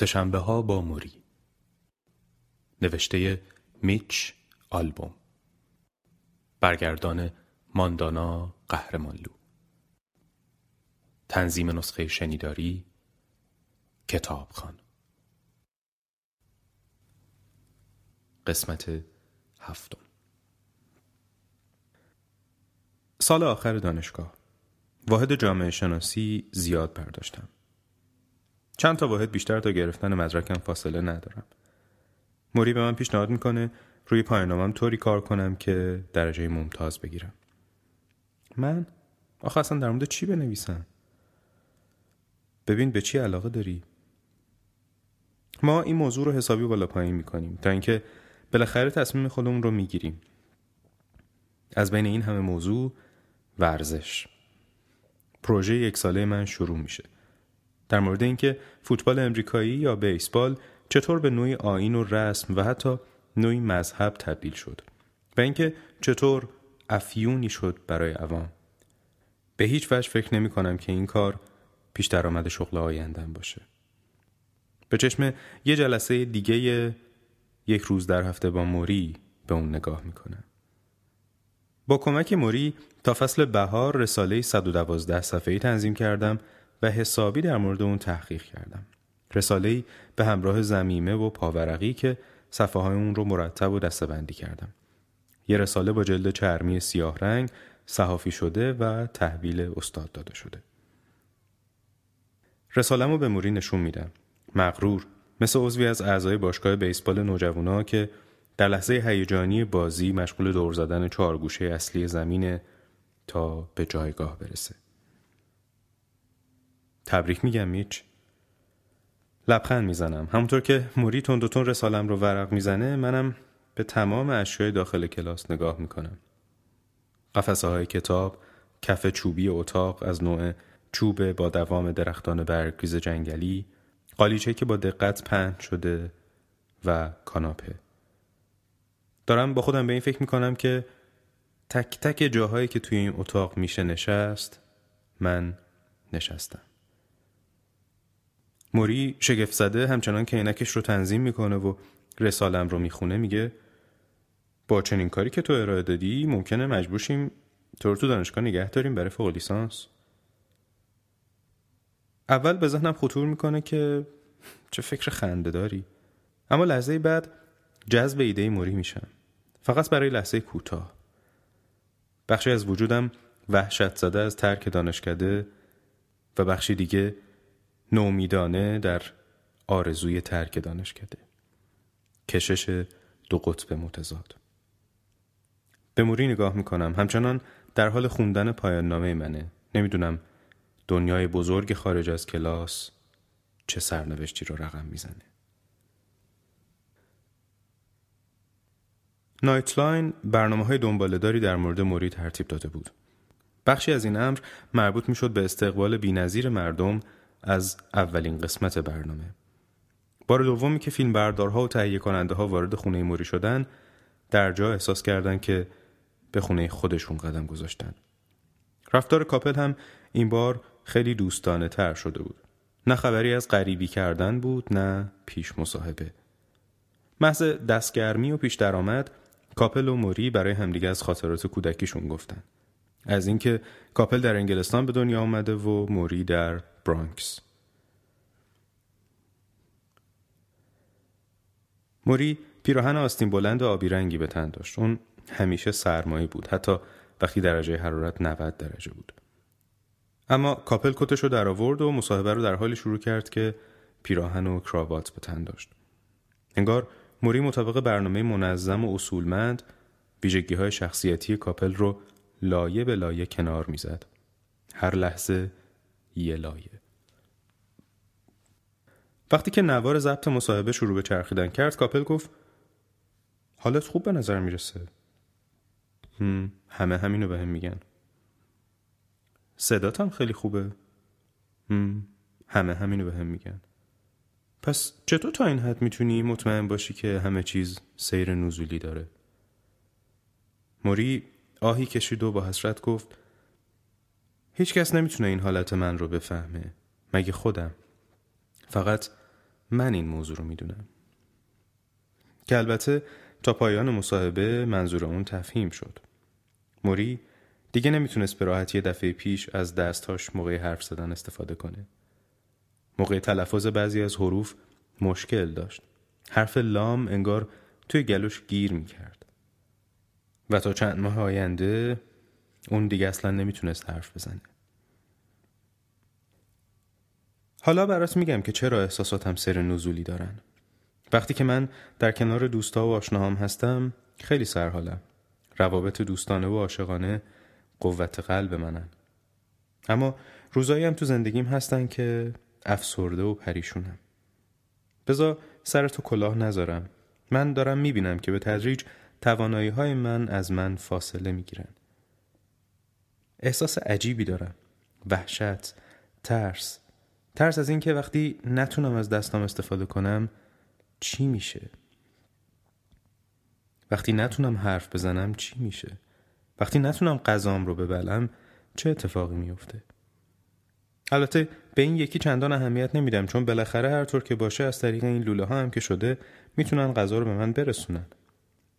سشنبه ها با موری. نوشته میچ آلبوم. برگردان ماندانا قهرمانلو. تنظیم نسخه شنیداری کتابخان. قسمت هفتم. سال آخر دانشگاه. واحد جامعه شناسی زیاد برداشتم. چند تا واحد بیشتر تا گرفتن مدرکم فاصله ندارم. موری به من پیشنهاد می‌کنه روی پایانامم طوری کار کنم که درجه ممتاز بگیرم. من؟ آخه اصلا در مورد چی بنویسم؟ ببین به چی علاقه داری؟ ما این موضوع رو حسابی بالا پایین می‌کنیم تا اینکه بالاخره تصمیم خودمون رو می‌گیریم. از بین این همه موضوع ورزش. پروژه یک ساله من شروع میشه. در مورد اینکه فوتبال امریکایی یا بیسبال چطور به نوعی آین و رسم و حتی نوعی مذهب تبدیل شد و اینکه چطور افیونی شد برای عوام. به هیچ وجه فکر نمی کنم که این کار پیش درآمد شغل آیندن باشه. به چشم یه جلسه دیگه یک روز در هفته با موری به اون نگاه می‌کنم با کمک موری تا فصل بهار رساله 112 صفحه‌ای تنظیم کردم و حسابی در مورد اون تحقیق کردم. رساله به همراه زمیمه و پاورقی که صفحه های اون رو مرتب و دستبندی کردم. یه رساله با جلد چرمی سیاه رنگ صحافی شده و تحویل استاد داده شده. رسالم رو به موری نشون میدم. مغرور مثل عضوی از اعضای باشگاه بیسبال نوجوانا که در لحظه هیجانی بازی مشغول دور زدن چهارگوشه اصلی زمین تا به جایگاه برسه. تبریک میگم میچ. لبخند می‌زنم. همونطور که موری تون رسالم رو ورق می‌زنه منم به تمام اشیای داخل کلاس نگاه می‌کنم. قفسه های کتاب کف چوبی اتاق از نوع چوب با دوام درختان برگریز جنگلی قالیچه که با دقت پهن شده و کاناپه. دارم با خودم به این فکر می‌کنم که تک تک جاهایی که توی این اتاق میشه نشست من نشستم. موری شگفت زده همچنان که عینکش رو تنظیم می‌کنه و رسالم رو می‌خونه میگه با چنین کاری که تو ارائه دادی ممکنه مجبور تو تو دانشگاه نگه داریم برای فوق لیسانس. اول به ذهنم خطور می‌کنه که چه فکر خنده داری. اما لحظه بعد جذب ایده موری میشم. فقط برای لحظه کوتاه. بخشی از وجودم وحشت زده از ترک دانشکده و بخشی دیگه نومیدانه در آرزوی ترک دانشکده. کشش دو قطب متضاد. به موری نگاه می‌کنم. همچنان در حال خوندن پایان نامه منه. نمی‌دونم دنیای بزرگ خارج از کلاس چه سرنوشتی رو رقم می‌زنه. نایتلاین برنامه های دنبالداری در مورد موری ترتیب داده بود. بخشی از این امر مربوط می‌شد به استقبال بینظیر مردم از اولین قسمت برنامه. بار دومی که فیلم بردارها و تهیه کننده ها وارد خونه موری شدن در جا احساس کردند که به خونه خودشون قدم گذاشتن. رفتار کاپل هم این بار خیلی دوستانه تر شده بود. نه خبری از غریبی کردن بود نه پیش مصاحبه. محض دستگرمی و پیش درآمد کاپل و موری برای همدیگه از خاطرات کودکیشون گفتن. از اینکه کاپل در انگلستان به دنیا آمده و موری در برانکس. موری پیراهن آستین بلند و آبی رنگی به تن داشت. اون همیشه سرمایی بود. حتی وقتی درجه حرارت 90 درجه بود. اما کاپل کتش رو در آورد و مصاحبه رو در حالی شروع کرد که پیراهن و کراوات به تن داشت. انگار موری مطابق برنامه منظم و اصولمند ویژگی های شخصیتی کاپل رو لایه به لایه کنار می‌زد. هر لحظه یه لایه. وقتی که نوار ضبط مصاحبه شروع به چرخیدن کرد کاپل گفت حالت خوب به نظر می‌رسه. همه همینو به هم میگن. صدات هم خیلی خوبه. همه همینو به هم میگن. پس چطور تا این حد می‌تونی مطمئن باشی که همه چیز سیر نزولی داره؟ موری آهی کشید و با حسرت گفت هیچ کس نمی‌تونه این حالت من رو بفهمه. مگه خودم؟ فقط من این موضوع رو می‌دونم. که البته تا پایان مصاحبه منظور اون تفهیم شد. موری دیگه نمی‌تونست به راحتی دفعه پیش از دستهاش موقع حرف زدن استفاده کنه. موقع تلفظ بعضی از حروف مشکل داشت. حرف لام انگار توی گلوش گیر می‌کرد. و تا چند ماه آینده اون دیگه اصلا نمی‌تونست حرف بزنه. حالا برات میگم که چرا احساساتم سر نزولی دارن. وقتی که من در کنار دوستا و آشناهام هستم خیلی سرحالم. روابط دوستانه و عاشقانه قوت قلب منن. اما روزایی هم تو زندگیم هستن که افسرده و پریشونم. بزا سر تو کلاه نذارم. من دارم می‌بینم که به تدریج توانایی های من از من فاصله می‌گیرن احساس عجیبی دارم. وحشت ترس. ترس از اینکه وقتی نتونم از دستام استفاده کنم چی میشه؟ وقتی نتونم حرف بزنم چی میشه؟ وقتی نتونم غذام رو ببلم چه اتفاقی میفته البته به این یکی چندان اهمیت نمیدم چون بالاخره هر طور که باشه از طریق این لوله ها هم که شده می‌تونن غذا رو به من برسونن.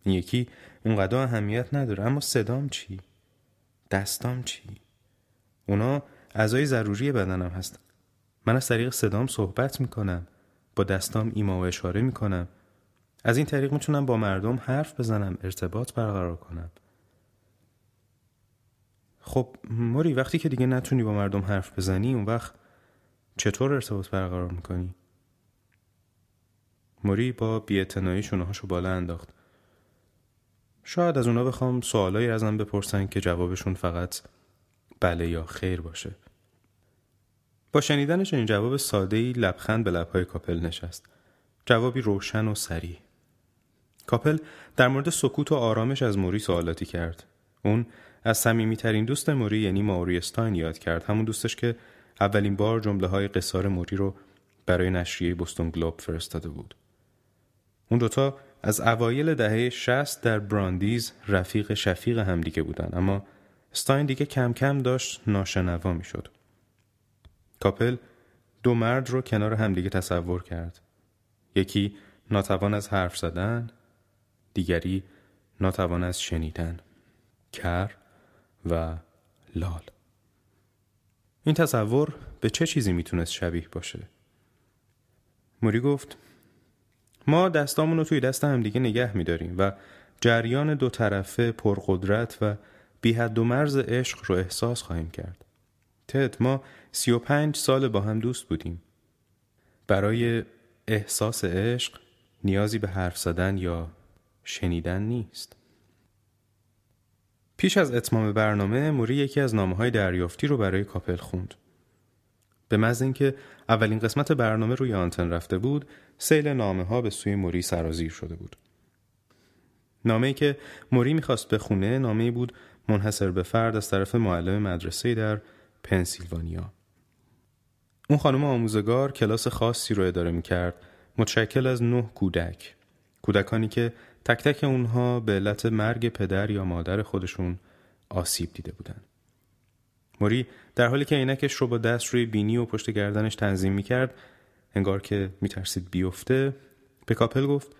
این یکی اونقدر اهمیت نداره. اما صدام چی؟ دستام چی؟ اونا اعضای ضروری بدنم هستن. من از طریق صدام صحبت می‌کنم. با دستام ایما و اشاره می‌کنم. از این طریق می‌تونم با مردم حرف بزنم ارتباط برقرار کنم. خب موری وقتی که دیگه نتونی با مردم حرف بزنی اون وقت چطور ارتباط برقرار می‌کنی؟ موری با بیعتنایی شونهاشو بالا انداخت. شاید از اونا بخوام سوالایی ازم بپرسن که جوابشون فقط بله یا خیر باشه. با شنیدن این جواب ساده‌ای لبخند به لبهای کاپل نشست. جوابی روشن و سریع. کاپل در مورد سکوت و آرامش از موری سوالاتی کرد. اون از صمیمیترین دوست موری یعنی ماوری استاین یاد کرد. همون دوستش که اولین بار جمله های قصار موری رو برای نشریه بوستون گلوب فرستاده بود. اون دوتا از اوایل دهه 60 در براندیز رفیق شفیق همدیگه بودن اما استاین دیگه کم کم داشت ناشنوا می‌شد. کاپل دو مرد رو کنار همدیگه تصور کرد. یکی ناتوان از حرف زدن، دیگری ناتوان از شنیدن. کر و لال. این تصور به چه چیزی می‌تونست شبیه باشه؟ موری گفت ما دستامون رو توی دست هم دیگه نگه میداریم و جریان دو طرفه پرقدرت و بی و مرز عشق رو احساس خواهیم کرد. تد ما سی و پنج سال با هم دوست بودیم. برای احساس عشق نیازی به حرف زدن یا شنیدن نیست. پیش از اتمام برنامه موری یکی از نامه های دریافتی رو برای کاپل خوند. به محض اینکه اولین قسمت برنامه روی آنتن رفته بود، سیل نامه ها به سوی موری سرازیر شده بود. نامه که موری می‌خواست بخونه نامه بود منحصر به فرد از طرف معلم مدرسه در پنسیلوانیا. اون خانم آموزگار کلاس خاصی رو اداره می‌کرد متشکل از نه کودک. کودکانی که تک تک اونها به علت مرگ پدر یا مادر خودشون آسیب دیده بودن. موری در حالی که عینکش رو با دست روی بینی و پشت گردنش تنظیم می‌کرد انگار که میترسید بیفته. به کاپل گفت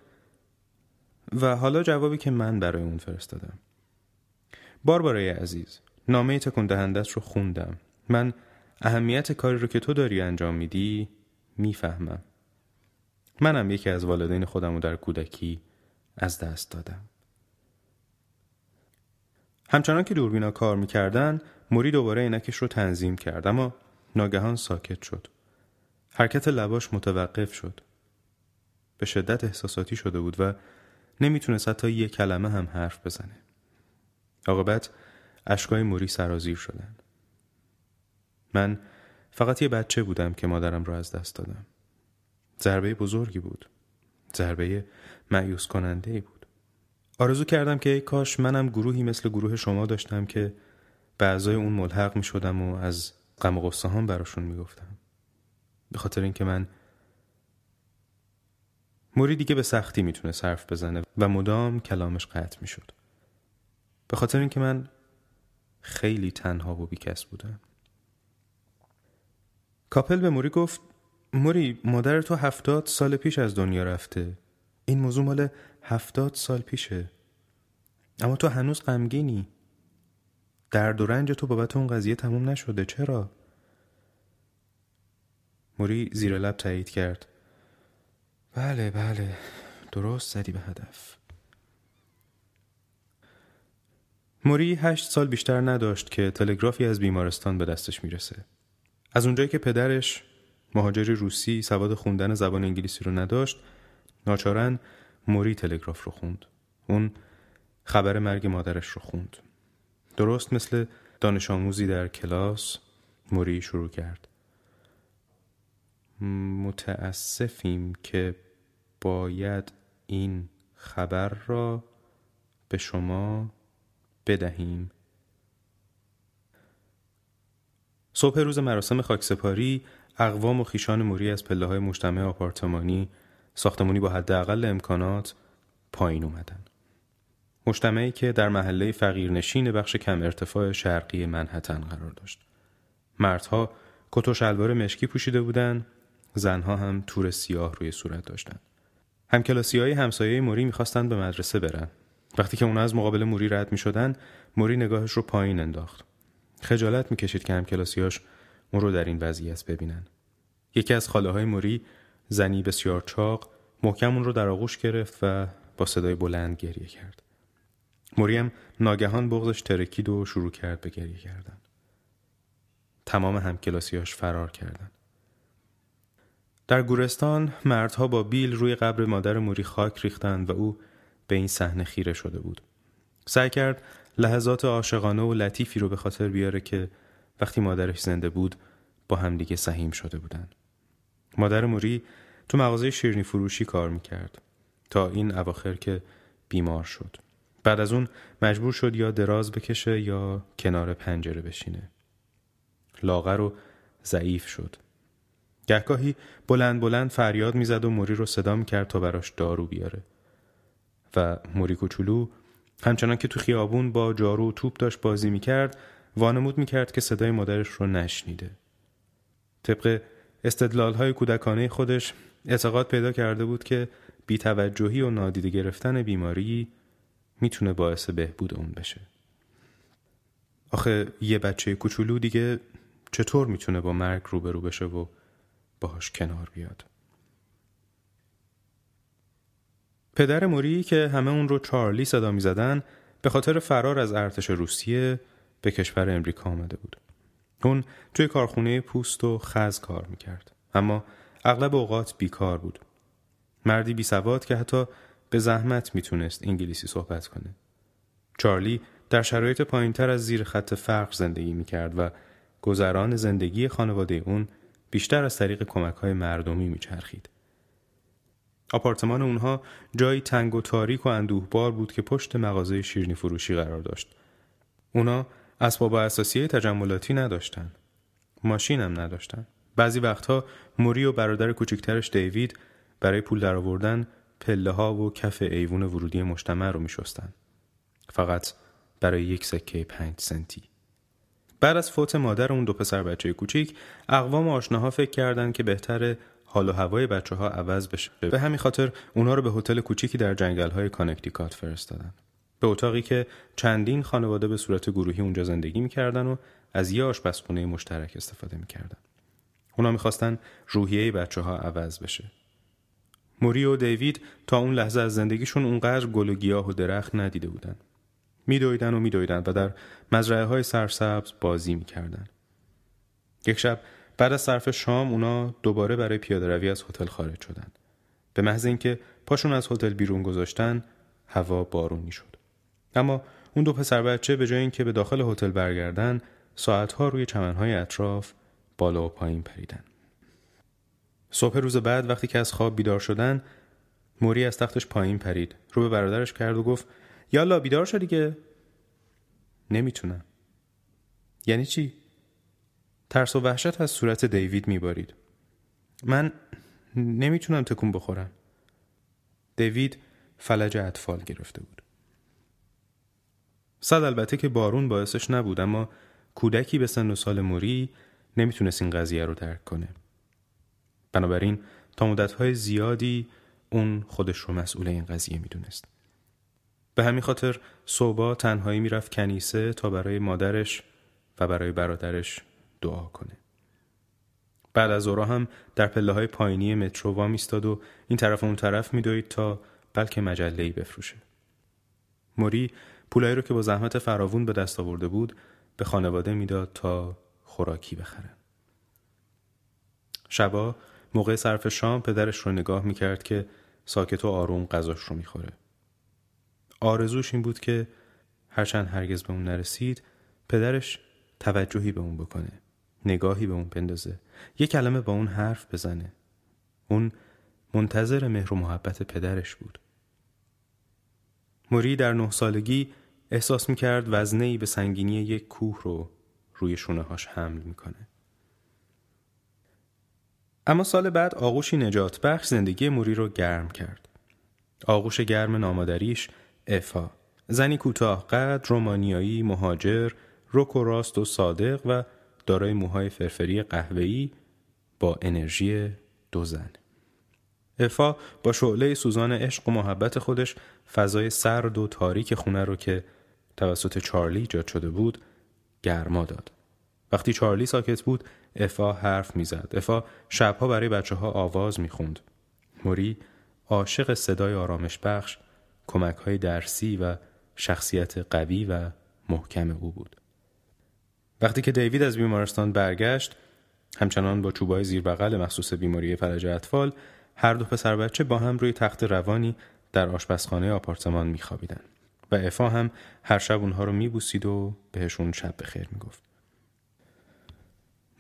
و حالا جوابی که من برای اون فرستادم. باربارای عزیز نامه تکون دهندت رو خوندم. من اهمیت کاری رو که تو داری انجام میدی می‌فهمم. منم یکی از والدین خودم رو در کودکی از دست دادم. همچنان که دوربینا کار می‌کردن موری دوباره عینکش رو تنظیم کرد اما ناگهان ساکت شد. حرکت لباش متوقف شد. به شدت احساساتی شده بود و نمی‌تونست حتی یه کلمه هم حرف بزنه. عاقبت اشکای موری سرازیر شدن. من فقط یه بچه بودم که مادرم رو از دست دادم. ضربه بزرگی بود. ضربه معیوس کننده ای بود. آرزو کردم که ای کاش منم گروهی مثل گروه شما داشتم که به اعضای اون ملحق می شدم و از غم و غصه هم براشون می گفتم به خاطر اینکه من موری دیگه به سختی می‌تونه حرف بزنه و مدام کلامش قطع می‌شد. به خاطر اینکه من خیلی تنها و بیکس بودم. کاپل به موری گفت موری مادر تو هفتاد سال پیش از دنیا رفته این موضوع مال هفتاد سال پیشه اما تو هنوز غمگینی درد و رنج تو بابت اون قضیه تموم نشده چرا؟ موری زیر لب تایید کرد. بله بله. درست زدی به هدف. موری هشت سال بیشتر نداشت که تلگرافی از بیمارستان به دستش می‌رسه. از اونجایی که پدرش مهاجری روسی سواد خوندن زبان انگلیسی رو نداشت ناچارن موری تلگراف رو خوند. اون خبر مرگ مادرش رو خوند. درست مثل دانش آموزی در کلاس موری شروع کرد. متاسفیم که باید این خبر را به شما بدهیم صبح روز مراسم خاکسپاری اقوام و خیشان موری از پله های مجتمع آپارتمانی ساختمانی با حداقل امکانات پایین اومدن. مجتمعی که در محله فقیرنشین بخش کم ارتفاع شرقی منحتن قرار داشت. مردها کت و شلوار مشکی پوشیده بودند، زنها هم تور سیاه روی صورت داشتند. همکلاسی های همسایه موری می‌خواستند به مدرسه برن. وقتی که اونا از مقابل موری رد می‌شدن، موری نگاهش رو پایین انداخت. خجالت می‌کشید که همکلاسیاش اون رو در این وضعیت ببینن. یکی از خاله های موری زنی بسیار چاق محکم اون رو در آغوش گرفت و با صدای بلند گریه کرد. مریم ناگهان بغزش ترکید و شروع کرد به گریه کردن. تمام همکلاسیاش فرار کردند. در گورستان مردها با بیل روی قبر مادر موری خاک ریختند و او به این صحنه خیره شده بود. سعی کرد لحظات عاشقانه و لطیفی رو به خاطر بیاره که وقتی مادرش زنده بود با همدیگه سهیم شده بودند. مادر موری تو مغازه شیرنی فروشی کار می‌کرد تا این اواخر که بیمار شد. بعد از اون مجبور شد یا دراز بکشه یا کنار پنجره بشینه. لاغر و ضعیف شد. گهگاهی بلند بلند فریاد می‌زد و موری رو صدا می‌کرد تا براش دارو بیاره. و موری کوچولو همچنان که تو خیابون با جارو و توپ داشت بازی می‌کرد وانمود می‌کرد که صدای مادرش رو نشنیده. طبق استدلال های کودکانه خودش اعتقاد پیدا کرده بود که بیتوجهی و نادیده گرفتن بیماری می‌تونه باعث بهبود اون بشه. آخه یه بچه کوچولو دیگه چطور می‌تونه با مرگ روبرو بشه و باهاش کنار بیاد؟ پدر موری که همه اون رو چارلی صدا می‌زدن به خاطر فرار از ارتش روسیه به کشور امریکا آمده بود. اون توی کارخونه پوست و خز کار می‌کرد. اما اغلب اوقات بیکار بود. مردی بی سواد که حتی به زحمت می‌تونست انگلیسی صحبت کنه. چارلی در شرایط پایینتر از زیر خط فقر زندگی می‌کرد و گذران زندگی خانواده اون بیشتر از طریق کمک های مردمی میچرخید. آپارتمان اونها جایی تنگ و تاریک و اندوهبار بود که پشت مغازه شیرنی فروشی قرار داشت. اونا اسباب اساسی تجملاتی نداشتن. ماشین هم نداشتن. بعضی وقتها موری و برادر کوچکترش دیوید برای پول درآوردن پله ها و کف ایوون ورودی مجتمع رو میشستن. فقط برای یک سکه پنج سنتی. بعد از فوت مادر اون دو پسر بچه کوچیک اقوام آشناها فکر کردند که بهتر حال و هوای بچه ها عوض بشه. به همین خاطر اونا رو به هتل کوچیکی در جنگل های کانکتیکات فرستادن. به اتاقی که چندین خانواده به صورت گروهی اونجا زندگی می‌کردن و از یه آشپزخونه مشترک استفاده می‌کردن. اونا می‌خواستن روحیه بچه ها عوض بشه. موری و دیوید تا اون لحظه از زندگیشون اونقدر گل و گیاه و درخت ندیده بودن. میدویدن و میدویدن و در مزرعه های سرسبز بازی می‌کردن یک شب بعد از صرف شام اونا دوباره برای پیاده روی از هتل خارج شدن. به محض اینکه پاشون از هتل بیرون گذاشتن هوا بارونی شد. اما اون دو پسر بچه به جای اینکه به داخل هتل برگردن ساعتها روی چمنهای اطراف بالا و پایین پریدن. صبح روز بعد وقتی که از خواب بیدار شدن موری از تختش پایین پرید رو به برادرش کرد و گفت یالا بیدار شدی که نمی‌تونم یعنی چی ترس و وحشت از صورت دیوید میبارید. من نمی‌تونم تکون بخورم. دیوید فلج اطفال گرفته بود. صد البته که بارون باعثش نبود اما کودکی به سن و سال موری نمی‌تونست این قضیه رو درک کنه. بنابراین تا مدتهای زیادی اون خودش رو مسئول این قضیه می‌دونست. به همین خاطر صوبا تنهایی می‌رفت کنیسه تا برای مادرش و برای برادرش دعا کنه. بعد از اورا هم در پله های پایینی مترو وا میستاد و این طرف اون طرف میدوید تا بلکه مجله بفروشه. موری پولایی رو که با زحمت فراوون به دست آورده بود به خانواده می‌داد تا خوراکی بخرن. شبا موقع صرف شام پدرش رو نگاه می‌کرد که ساکت و آروم غذاش رو می‌خوره. آرزوش این بود که هرچند هرگز به اون نرسید پدرش توجهی به اون بکنه. نگاهی به اون بندازه. یه کلمه با اون حرف بزنه. اون منتظر مهر و محبت پدرش بود. موری در نه سالگی احساس می‌کرد وزنه ای به سنگینی یک کوه رو روی شونه هاش حمل می‌کنه. اما سال بعد آغوشی نجات بخش زندگی موری رو گرم کرد. آغوش گرم نامادریش افا زنی کوتاه قد رومانیایی مهاجر رک و راست و صادق و دارای موهای فرفری قهوه‌ای با انرژی دو زن. افا با شعله سوزان عشق و محبت خودش فضای سرد و تاریک خونه رو که توسط چارلی ایجاد شده بود گرما داد. وقتی چارلی ساکت بود افا حرف می‌زد. افا شبها برای بچه ها آواز می‌خوند. موری عاشق صدای آرامش بخش، کمک های درسی و شخصیت قوی و محکم او بود. وقتی که دیوید از بیمارستان برگشت، همچنان با چوبای زیر بغل مخصوص بیماری فلج اطفال، هر دو پسر بچه با هم روی تخت روانی در آشپزخانه آپارتمان میخوابیدن و افا هم هر شب اونها رو میبوسید و بهشون شب بخیر می‌گفت.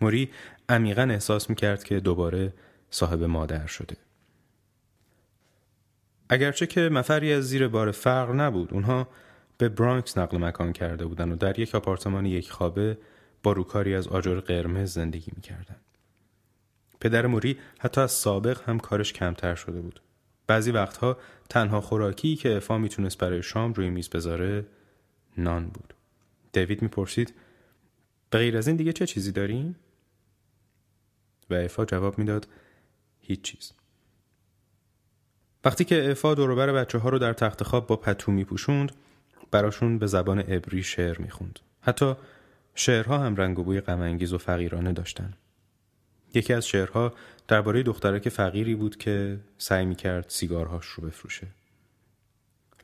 موری عمیقا احساس می‌کرد که دوباره صاحب مادر شده. اگرچه که مفری از زیر بار فقر نبود اونها به برانکس نقل مکان کرده بودن و در یک آپارتمان یک خوابه با روکاری از آجر قرمز زندگی می‌کردن. پدر موری حتی از سابق هم کارش کمتر شده بود. بعضی وقتها تنها خوراکی که افا می‌تونست برای شام روی میز بذاره نان بود. دیوید می‌پرسید به غیر از این دیگه چه چیزی داریم؟ و افا جواب می‌داد هیچ چیز. وقتی که افا دوروبر بچه ها رو در تخت خواب با پتو میپوشوند براشون به زبان عبری شعر می‌خوند. حتی شعرها هم رنگ و بوی غمانگیز و فقیرانه داشتن. یکی از شعرها درباره دخترک فقیری بود که سعی می‌کرد سیگارهاش رو بفروشه.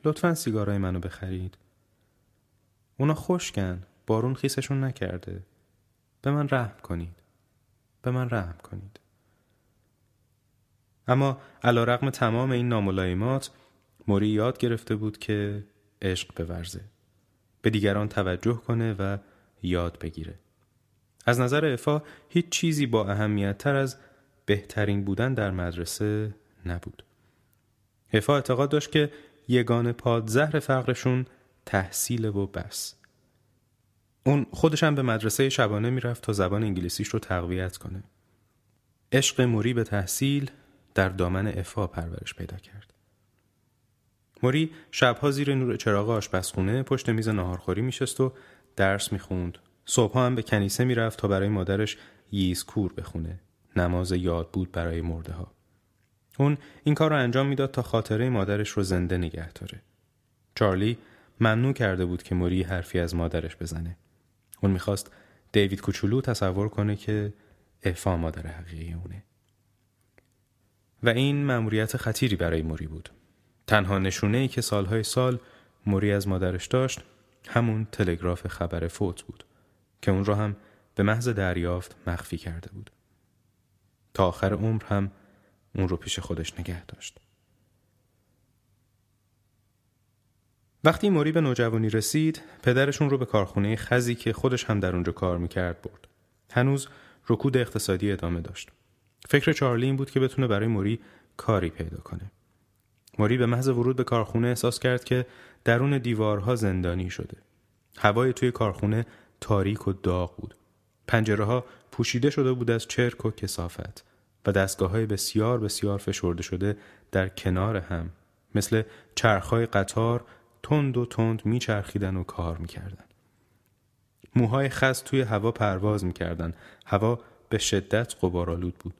لطفا سیگارهای منو بخرید. اونا خشکن. بارون خیسشون نکرده. به من رحم کنید. به من رحم کنید. اما علا رقم تمام این ناملایمات موری یاد گرفته بود که عشق بورزه. به دیگران توجه کنه و یاد بگیره. از نظر افا هیچ چیزی با اهمیت تر از بهترین بودن در مدرسه نبود. افا اعتقاد داشت که یگان پادزهر فقرشون تحصیل و بس. اون خودشم به مدرسه شبانه می‌رفت تا زبان انگلیسیش رو تقویت کنه. عشق موری به تحصیل در دامن افا پرورش پیدا کرد. موری شبها زیر نور چراغ آشپزخونه پشت میز ناهارخوری میشست و درس می‌خوند. صبحها هم به کنیسه می‌رفت تا برای مادرش ییز کور بخونه. نماز یاد بود برای مرده ها. اون این کار رو انجام می‌داد تا خاطره مادرش رو زنده نگه داره. چارلی ممنوع کرده بود که موری حرفی از مادرش بزنه. اون می‌خواست دیوید کوچولو تصور کنه که افا مادر حقیقی اونه. و این مأموریت خطیری برای موری بود. تنها نشونه ای که سالهای سال موری از مادرش داشت همون تلگراف خبر فوت بود که اون را هم به محض دریافت مخفی کرده بود. تا آخر عمر هم اون رو پیش خودش نگه داشت. وقتی موری به نوجوانی رسید، پدرشون رو به کارخونه خزی که خودش هم در اونجا کار می‌کرد برد. هنوز رکود اقتصادی ادامه داشت. فکر چارلی این بود که بتونه برای موری کاری پیدا کنه. موری به محض ورود به کارخونه احساس کرد که درون دیوارها زندانی شده. هوای توی کارخونه تاریک و داغ بود. پنجره ها پوشیده شده بود از چرک و کسافت و دستگاه های بسیار بسیار فشرده شده در کنار هم مثل چرخهای قطار تند و تند میچرخیدن و کار می‌کردن. موهای خست توی هوا پرواز می‌کردن. هوا به شدت قبارالود بود.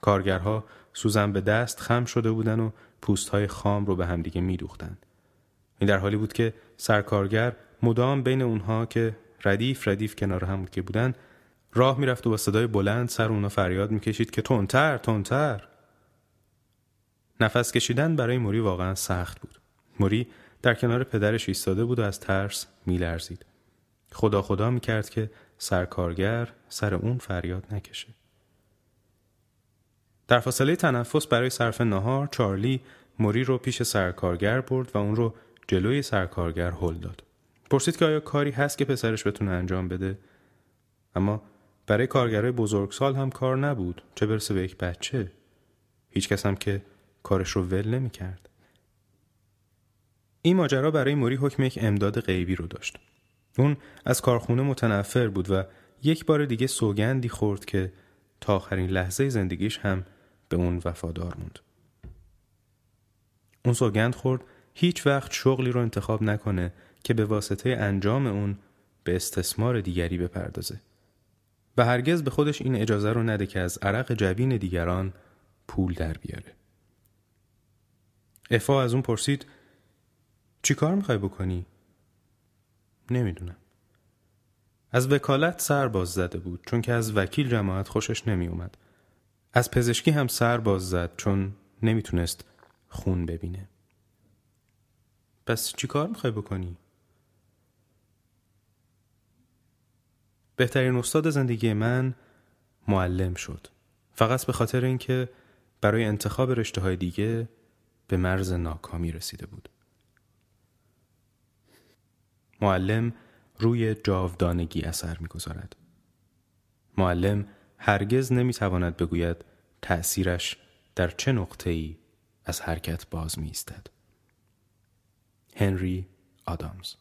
کارگرها سوزن به دست خم شده بودن و پوستهای خام رو به همدیگه میدوختن. این در حالی بود که سرکارگر مدام بین اونها که ردیف ردیف کنار هم که بودن راه می‌رفت و با صدای بلند سر اونا فریاد می‌کشید که تونتر تونتر نفس کشیدن برای موری واقعا سخت بود. موری در کنار پدرش ایستاده بود و از ترس میلرزید. خدا خدا می‌کرد که سرکارگر سر اون فریاد نکشه. در فاصله تنفس برای صرف نهار چارلی موری رو پیش سرکارگر برد و اون رو جلوی سرکارگر هل داد. پرسید که آیا کاری هست که پسرش بتونه انجام بده؟ اما برای کارگرای بزرگسال هم کار نبود. چه برسه به یک بچه؟ هیچ کس هم که کارش رو ول نمی کرد. این ماجرا برای موری حکم یک امداد غیبی رو داشت. اون از کارخونه متنفر بود و یک بار دیگه سوگندی خورد که تا آخرین لحظه زندگیش هم به اون وفادار موند اون سوگند خورد هیچ وقت شغلی رو انتخاب نکنه که به واسطه انجام اون به استثمار دیگری بپردازه و هرگز به خودش این اجازه رو نده که از عرق جبین دیگران پول در بیاره. افا از اون پرسید چی کار می‌خوای بکنی؟ نمی‌دونم. از وکالت سر باز زده بود چون که از وکیل جماعت خوشش نمی اومد. از پزشکی هم سر باز زد چون نمی‌تونست خون ببینه. پس چی کار می‌خوای بکنی؟ بهترین استاد زندگی من معلم شد فقط به خاطر اینکه برای انتخاب رشته های دیگه به مرز ناکامی رسیده بود معلم روی جاودانگی اثر می‌گذارد معلم هرگز نمی‌تواند بگوید تأثیرش در چه نقطه ای از حرکت باز می هنری آدامز